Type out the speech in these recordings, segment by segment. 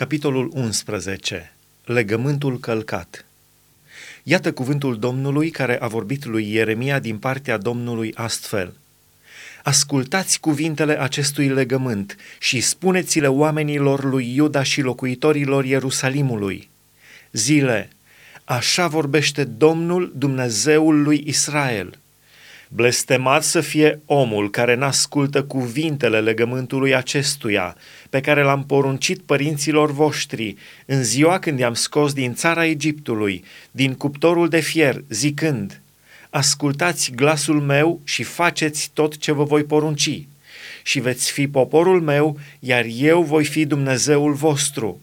Capitolul 11. Legământul călcat. Iată cuvântul Domnului care a vorbit lui Ieremia din partea Domnului astfel. Ascultați cuvintele acestui legământ și spuneți-le oamenilor lui Iuda și locuitorilor Ierusalimului. Zile, așa vorbește Domnul Dumnezeul lui Israel – Blestemat să fie omul care n-ascultă cuvintele legământului acestuia, pe care l-am poruncit părinților voștri în ziua când i-am scos din țara Egiptului, din cuptorul de fier, zicând, Ascultați glasul meu și faceți tot ce vă voi porunci, și veți fi poporul meu, iar eu voi fi Dumnezeul vostru.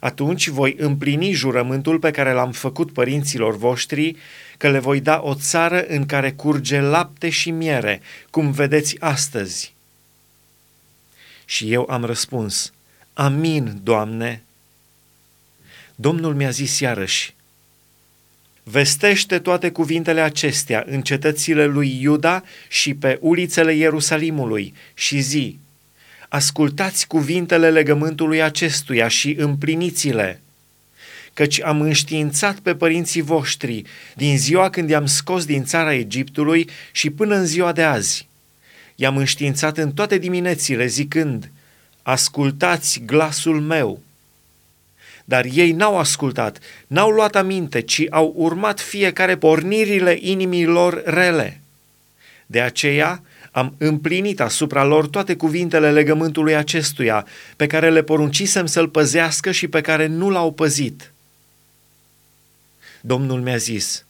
Atunci voi împlini jurământul pe care l-am făcut părinților voștri, că le voi da o țară în care curge lapte și miere, cum vedeți astăzi. Și eu am răspuns, Amin, Doamne. Domnul mi-a zis iarăși, Vestește toate cuvintele acestea în cetățile lui Iuda și pe ulițele Ierusalimului și zi, ascultați cuvintele legământului acestuia și împliniți-le, căci am înștiințat pe părinții voștri din ziua când i-am scos din țara Egiptului și până în ziua de azi. I-am înștiințat în toate diminețile zicând, ascultați glasul meu. Dar ei n-au ascultat, n-au luat aminte, ci au urmat fiecare pornirile inimilor rele. De aceea am împlinit asupra lor toate cuvintele legământului acestuia, pe care le poruncisem să-l păzească și pe care nu l-au păzit. Domnul mi-a zis,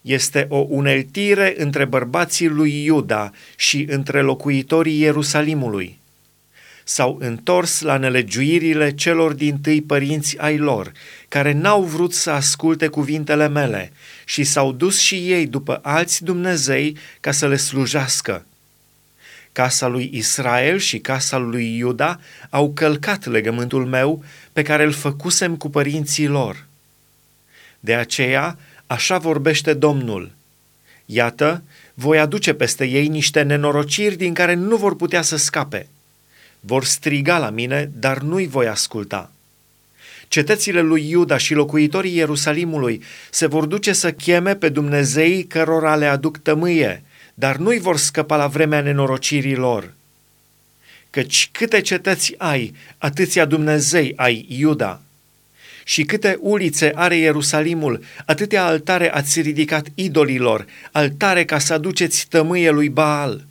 este o uneltire între bărbații lui Iuda și între locuitorii Ierusalimului. S-au întors la nelegiuirile celor din tâi părinți ai lor, care n-au vrut să asculte cuvintele mele și s-au dus și ei după alți Dumnezei ca să le slujească. Casa lui Israel și casa lui Iuda au călcat legământul meu pe care îl făcusem cu părinții lor. De aceea, așa vorbește Domnul. Iată, voi aduce peste ei niște nenorociri din care nu vor putea să scape. Vor striga la mine, dar nu-i voi asculta. Cetățile lui Iuda și locuitorii Ierusalimului se vor duce să cheme pe Dumnezeii cărora le aduc tămâie, dar nu-i vor scăpa la vremea nenorocirii lor. Căci câte cetăți ai, atâția Dumnezei ai, Iuda, și câte ulițe are Ierusalimul, atâtea altare ați ridicat idolilor, altare ca să aduceți tămâie lui Baal.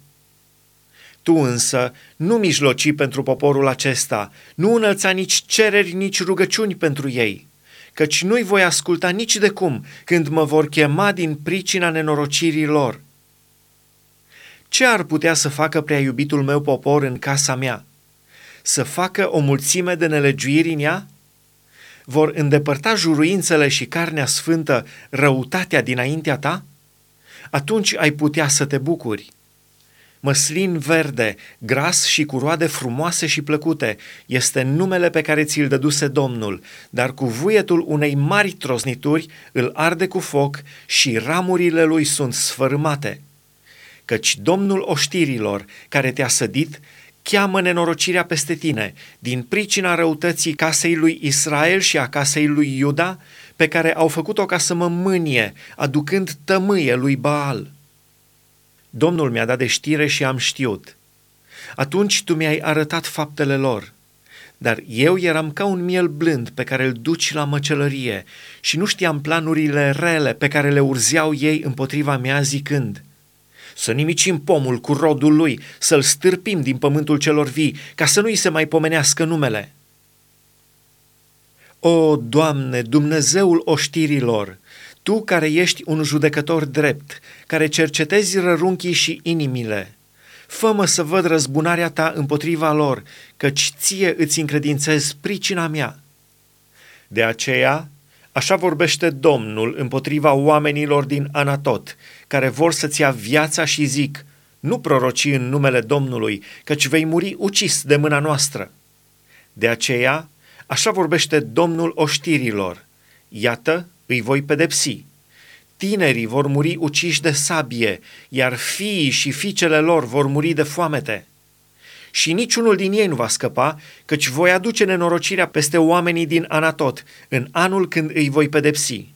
Tu însă nu mijloci pentru poporul acesta, nu înălța nici cereri, nici rugăciuni pentru ei, căci nu-i voi asculta nici de cum când mă vor chema din pricina nenorocirii lor. Ce ar putea să facă prea iubitul meu popor în casa mea? Să facă o mulțime de nelegiuiri în ea? Vor îndepărta juruințele și carnea sfântă răutatea dinaintea ta? Atunci ai putea să te bucuri. Măslin verde, gras și cu roade frumoase și plăcute, este numele pe care ți-l dăduse Domnul, dar cu vuietul unei mari trosnituri îl arde cu foc și ramurile lui sunt sfărâmate. Căci Domnul oștirilor, care te-a sădit, cheamă nenorocirea peste tine, din pricina răutății casei lui Israel și a casei lui Iuda, pe care au făcut-o ca să mă mânie, aducând tămâie lui Baal. Domnul mi-a dat de știre și am știut. Atunci tu mi-ai arătat faptele lor. Dar eu eram ca un miel blând pe care îl duci la măcelărie și nu știam planurile rele pe care le urzeau ei împotriva mea zicând – să nimicim pomul cu rodul lui, să-l stârpim din pământul celor vii, ca să nu-i se mai pomenească numele. O, Doamne, Dumnezeul oștirilor, Tu care ești un judecător drept, care cercetezi rărunchii și inimile, fă să văd răzbunarea Ta împotriva lor, căci Ție îți încredințez pricina mea. De aceea, Așa vorbește Domnul împotriva oamenilor din Anatot, care vor să-ți ia viața și zic, nu proroci în numele Domnului, căci vei muri ucis de mâna noastră. De aceea, așa vorbește Domnul oștirilor, iată, îi voi pedepsi. Tinerii vor muri uciși de sabie, iar fiii și fiicele lor vor muri de foamete și niciunul din ei nu va scăpa, căci voi aduce nenorocirea peste oamenii din Anatot, în anul când îi voi pedepsi.